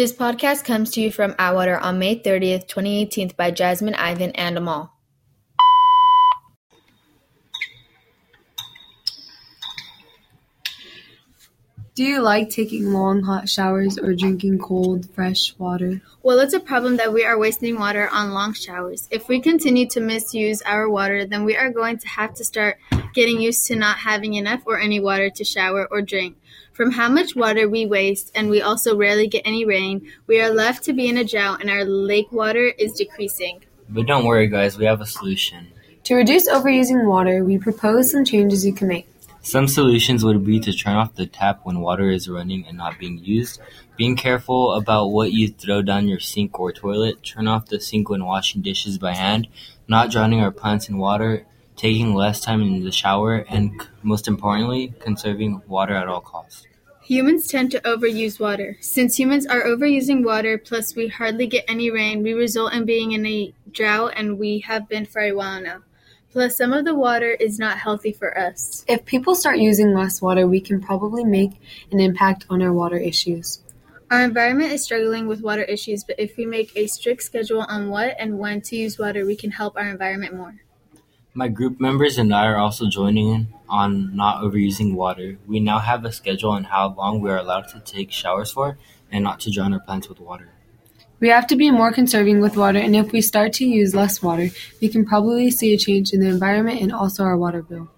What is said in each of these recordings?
This podcast comes to you from Atwater on May 30th, 2018 by Jasmyne, Ivan, and Amaal. Do you like taking long hot showers or drinking cold, fresh water? Well, it's a problem that we are wasting water on long showers. If we continue to misuse our water, then we are going to have to start getting used to not having enough or any water to shower or drink. From how much water we waste, and we also rarely get any rain, we are left to be in a drought and our lake water is decreasing. But don't worry, guys, we have a solution. To reduce overusing water, we propose some changes you can make. Some solutions would be to turn off the tap when water is running and not being used, being careful about what you throw down your sink or toilet, turn off the sink when washing dishes by hand, not drowning our plants in water, taking less time in the shower, and most importantly, conserving water at all costs. Humans tend to overuse water. Since humans are overusing water, plus we hardly get any rain, we result in being in a drought, and we have been for a while now. Plus, some of the water is not healthy for us. If people start using less water, we can probably make an impact on our water issues. Our environment is struggling with water issues, but if we make a strict schedule on what and when to use water, we can help our environment more. My group members and I are also joining in on not overusing water. We now have a schedule on how long we are allowed to take showers for and not to drown our plants with water. We have to be more conserving with water, and if we start to use less water, we can probably see a change in the environment and also our water bill.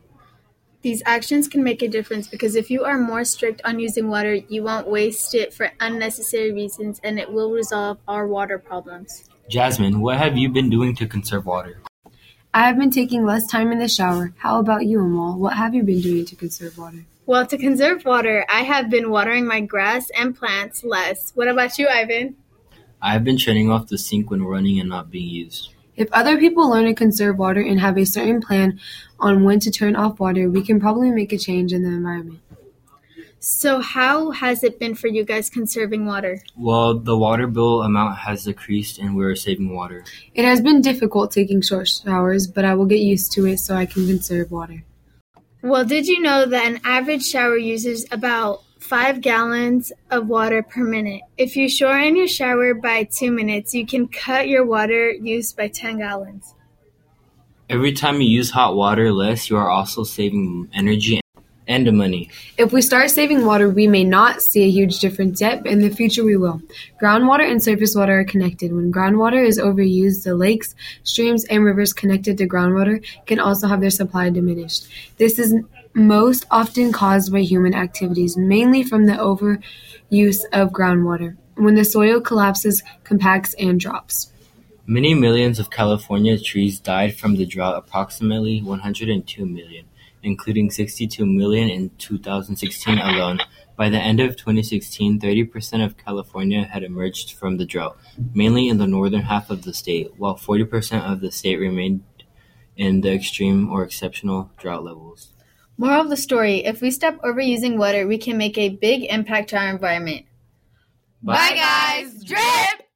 These actions can make a difference because if you are more strict on using water, you won't waste it for unnecessary reasons and it will resolve our water problems. Jasmyne, what have you been doing to conserve water? I have been taking less time in the shower. How about you, Amaal? What have you been doing to conserve water? Well, to conserve water, I have been watering my grass and plants less. What about you, Ivan? I have been turning off the sink when running and not being used. If other people learn to conserve water and have a certain plan on when to turn off water, we can probably make a change in the environment. So, how has it been for you guys conserving water? Well, the water bill amount has decreased and we're saving water. It has been difficult taking short showers, but I will get used to it so I can conserve water. Well, did you know that an average shower uses about 5 gallons of water per minute? If you shorten your shower by 2 minutes, you can cut your water use by 10 gallons. Every time you use hot water less, you are also saving energy and money. If we start saving water, we may not see a huge difference yet, but in the future we will. Groundwater and surface water are connected. When groundwater is overused, the lakes, streams, and rivers connected to groundwater can also have their supply diminished. This is most often caused by human activities, mainly from the overuse of groundwater, when the soil collapses, compacts, and drops. Many millions of California trees died from the drought, approximately 102 million including 62 million in 2016 alone. By the end of 2016, 30% of California had emerged from the drought, mainly in the northern half of the state, while 40% of the state remained in the extreme or exceptional drought levels. Moral of the story if we stop overusing water, we can make a big impact to our environment. Bye, guys. Drip!